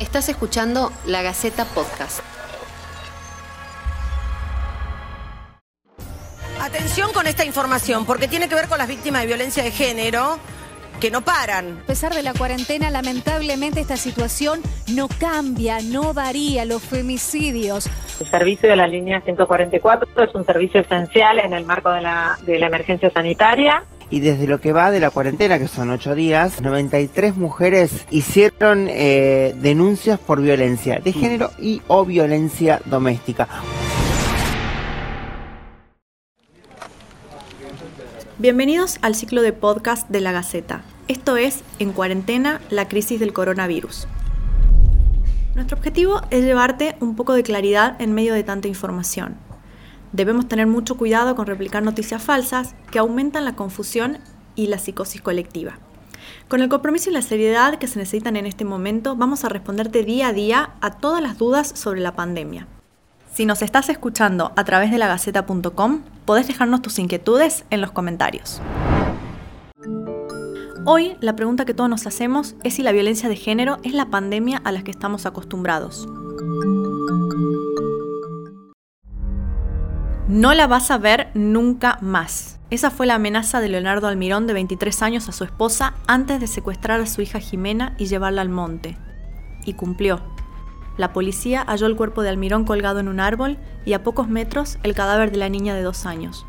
Estás escuchando La Gaceta Podcast. Atención con esta información, porque tiene que ver con las víctimas de violencia de género que no paran. A pesar de la cuarentena, lamentablemente esta situación no cambia, no varía los femicidios. El servicio de la línea 144 es un servicio esencial en el marco de la, de la emergencia sanitaria. Y desde lo que va de la cuarentena, que son ocho días, 93 mujeres hicieron eh, denuncias por violencia de género y o violencia doméstica. Bienvenidos al ciclo de podcast de la Gaceta. Esto es En cuarentena, la crisis del coronavirus. Nuestro objetivo es llevarte un poco de claridad en medio de tanta información. Debemos tener mucho cuidado con replicar noticias falsas que aumentan la confusión y la psicosis colectiva. Con el compromiso y la seriedad que se necesitan en este momento, vamos a responderte día a día a todas las dudas sobre la pandemia. Si nos estás escuchando a través de lagaceta.com, podés dejarnos tus inquietudes en los comentarios. Hoy la pregunta que todos nos hacemos es si la violencia de género es la pandemia a la que estamos acostumbrados. No la vas a ver nunca más. Esa fue la amenaza de Leonardo Almirón de 23 años a su esposa antes de secuestrar a su hija Jimena y llevarla al monte. Y cumplió. La policía halló el cuerpo de Almirón colgado en un árbol y a pocos metros el cadáver de la niña de dos años.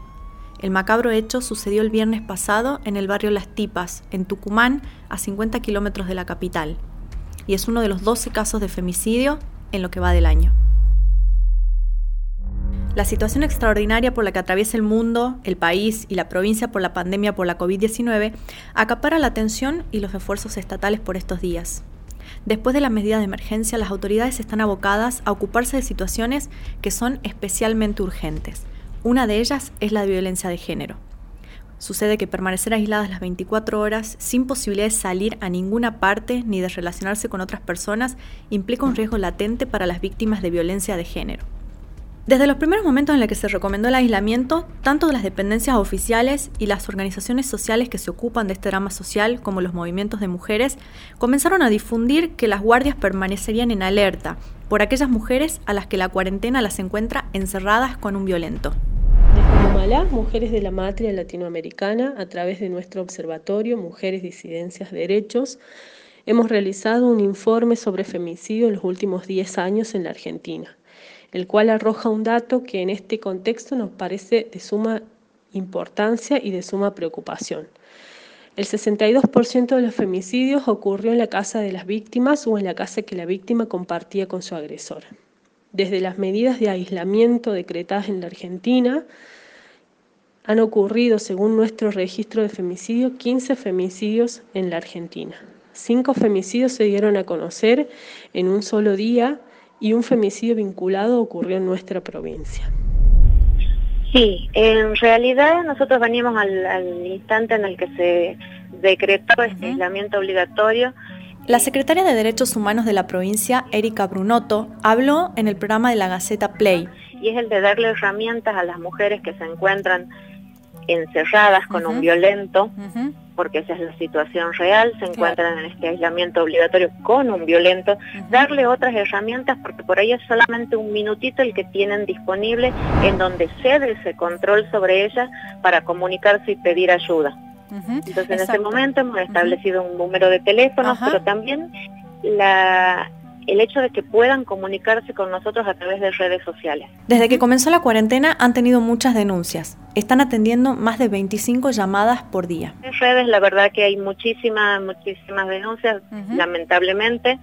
El macabro hecho sucedió el viernes pasado en el barrio Las Tipas, en Tucumán, a 50 kilómetros de la capital, y es uno de los 12 casos de femicidio en lo que va del año. La situación extraordinaria por la que atraviesa el mundo, el país y la provincia por la pandemia por la COVID-19 acapara la atención y los esfuerzos estatales por estos días. Después de las medidas de emergencia, las autoridades están abocadas a ocuparse de situaciones que son especialmente urgentes, una de ellas es la violencia de género. Sucede que permanecer aisladas las 24 horas sin posibilidad de salir a ninguna parte ni de relacionarse con otras personas implica un riesgo latente para las víctimas de violencia de género. Desde los primeros momentos en los que se recomendó el aislamiento, tanto las dependencias oficiales y las organizaciones sociales que se ocupan de este drama social, como los movimientos de mujeres, comenzaron a difundir que las guardias permanecerían en alerta por aquellas mujeres a las que la cuarentena las encuentra encerradas con un violento. Desde Mujeres de la Matria Latinoamericana, a través de nuestro observatorio Mujeres, Disidencias, Derechos, hemos realizado un informe sobre femicidio en los últimos 10 años en la Argentina el cual arroja un dato que en este contexto nos parece de suma importancia y de suma preocupación. El 62% de los femicidios ocurrió en la casa de las víctimas o en la casa que la víctima compartía con su agresor. Desde las medidas de aislamiento decretadas en la Argentina, han ocurrido, según nuestro registro de femicidio, 15 femicidios en la Argentina. Cinco femicidios se dieron a conocer en un solo día y un femicidio vinculado ocurrió en nuestra provincia. Sí, en realidad nosotros veníamos al, instante en el que se decretó este aislamiento obligatorio. La secretaria de Derechos Humanos de la provincia, Erika Brunotto, habló en el programa de la Gaceta Play. Y es el de darle herramientas a las mujeres que se encuentran encerradas con un violento, porque esa es la situación real, se encuentran en este aislamiento obligatorio con un violento, darle otras herramientas porque por ahí es solamente un minutito el que tienen disponible en donde cede ese control sobre ellas para comunicarse y pedir ayuda. Entonces en ese momento hemos establecido un número de teléfonos, pero también la, el hecho de que puedan comunicarse con nosotros a través de redes sociales. Desde que comenzó la cuarentena han tenido muchas denuncias. Están atendiendo más de 25 llamadas por día. En redes la verdad que hay muchísimas, muchísimas denuncias, lamentablemente.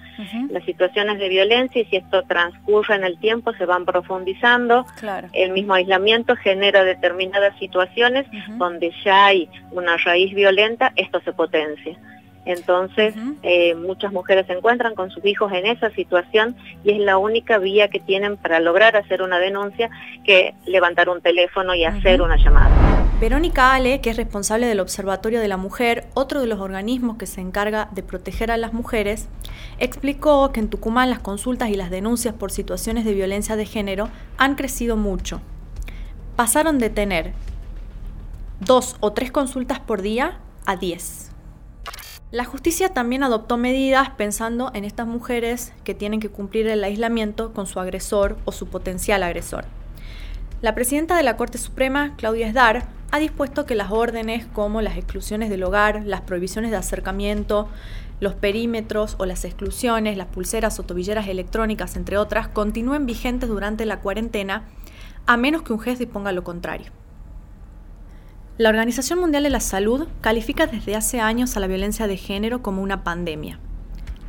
Las situaciones de violencia y si esto transcurre en el tiempo se van profundizando. El mismo aislamiento genera determinadas situaciones donde ya hay una raíz violenta, esto se potencia. Entonces, eh, muchas mujeres se encuentran con sus hijos en esa situación y es la única vía que tienen para lograr hacer una denuncia que levantar un teléfono y hacer una llamada. Verónica Ale, que es responsable del Observatorio de la Mujer, otro de los organismos que se encarga de proteger a las mujeres, explicó que en Tucumán las consultas y las denuncias por situaciones de violencia de género han crecido mucho. Pasaron de tener dos o tres consultas por día a diez. La justicia también adoptó medidas pensando en estas mujeres que tienen que cumplir el aislamiento con su agresor o su potencial agresor. La presidenta de la Corte Suprema, Claudia Esdar, ha dispuesto que las órdenes como las exclusiones del hogar, las prohibiciones de acercamiento, los perímetros o las exclusiones, las pulseras o tobilleras electrónicas, entre otras, continúen vigentes durante la cuarentena, a menos que un juez disponga lo contrario. La Organización Mundial de la Salud califica desde hace años a la violencia de género como una pandemia.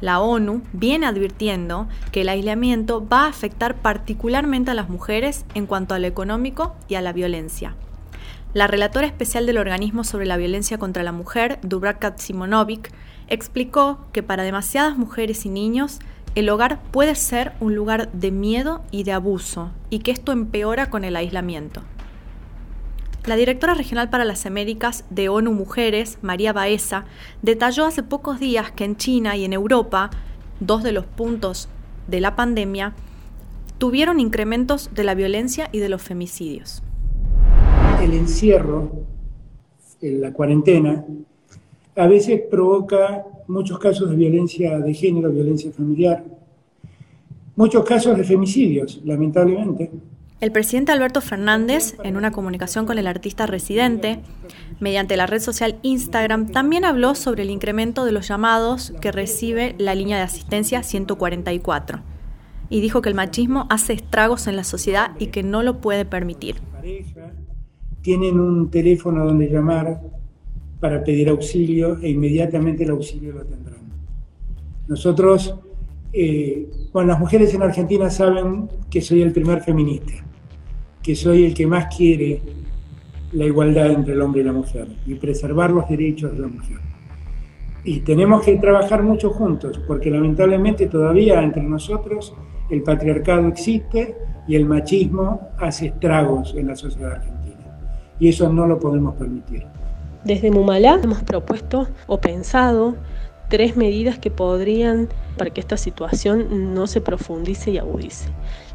La ONU viene advirtiendo que el aislamiento va a afectar particularmente a las mujeres en cuanto a lo económico y a la violencia. La relatora especial del organismo sobre la violencia contra la mujer, Dubravka Simonovic, explicó que para demasiadas mujeres y niños el hogar puede ser un lugar de miedo y de abuso y que esto empeora con el aislamiento. La directora regional para las Américas de ONU Mujeres, María Baeza, detalló hace pocos días que en China y en Europa, dos de los puntos de la pandemia, tuvieron incrementos de la violencia y de los femicidios. El encierro, en la cuarentena, a veces provoca muchos casos de violencia de género, violencia familiar, muchos casos de femicidios, lamentablemente. El presidente Alberto Fernández, en una comunicación con el artista residente, mediante la red social Instagram, también habló sobre el incremento de los llamados que recibe la línea de asistencia 144 y dijo que el machismo hace estragos en la sociedad y que no lo puede permitir. Tienen un teléfono donde llamar para pedir auxilio e inmediatamente el auxilio lo tendrán. Nosotros, eh, bueno, las mujeres en Argentina saben que soy el primer feminista que soy el que más quiere la igualdad entre el hombre y la mujer y preservar los derechos de la mujer. Y tenemos que trabajar mucho juntos, porque lamentablemente todavía entre nosotros el patriarcado existe y el machismo hace estragos en la sociedad argentina. Y eso no lo podemos permitir. Desde Mumalá hemos propuesto o pensado tres medidas que podrían para que esta situación no se profundice y agudice.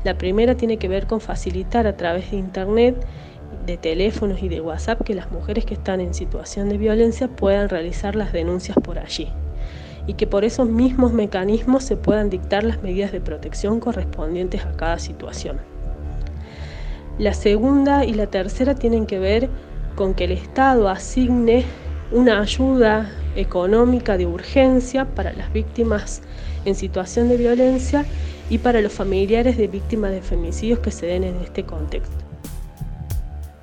La primera tiene que ver con facilitar a través de Internet, de teléfonos y de WhatsApp que las mujeres que están en situación de violencia puedan realizar las denuncias por allí y que por esos mismos mecanismos se puedan dictar las medidas de protección correspondientes a cada situación. La segunda y la tercera tienen que ver con que el Estado asigne una ayuda económica de urgencia para las víctimas en situación de violencia y para los familiares de víctimas de femicidios que se den en este contexto.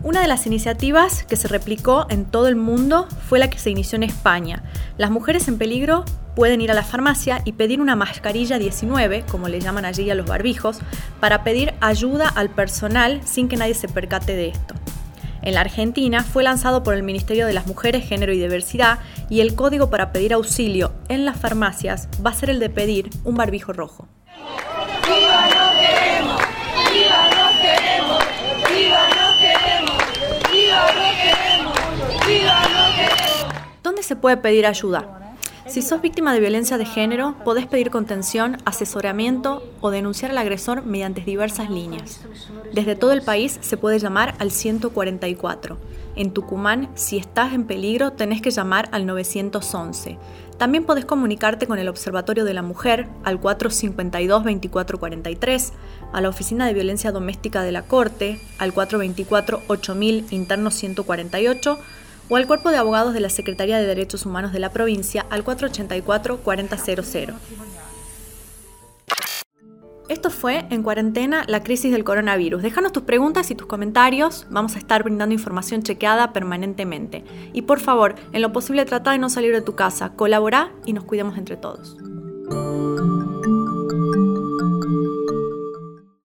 Una de las iniciativas que se replicó en todo el mundo fue la que se inició en España. Las mujeres en peligro pueden ir a la farmacia y pedir una mascarilla 19, como le llaman allí a los barbijos, para pedir ayuda al personal sin que nadie se percate de esto. En la Argentina fue lanzado por el Ministerio de las Mujeres, Género y Diversidad y el código para pedir auxilio en las farmacias va a ser el de pedir un barbijo rojo. ¿Dónde se puede pedir ayuda? Si sos víctima de violencia de género, podés pedir contención, asesoramiento o denunciar al agresor mediante diversas líneas. Desde todo el país se puede llamar al 144. En Tucumán, si estás en peligro, tenés que llamar al 911. También podés comunicarte con el Observatorio de la Mujer al 452-2443, a la Oficina de Violencia Doméstica de la Corte al 424-8000 interno 148 o al Cuerpo de Abogados de la Secretaría de Derechos Humanos de la provincia al 484-4000. Esto fue En Cuarentena, la crisis del coronavirus. Déjanos tus preguntas y tus comentarios. Vamos a estar brindando información chequeada permanentemente. Y por favor, en lo posible trata de no salir de tu casa, colabora y nos cuidemos entre todos.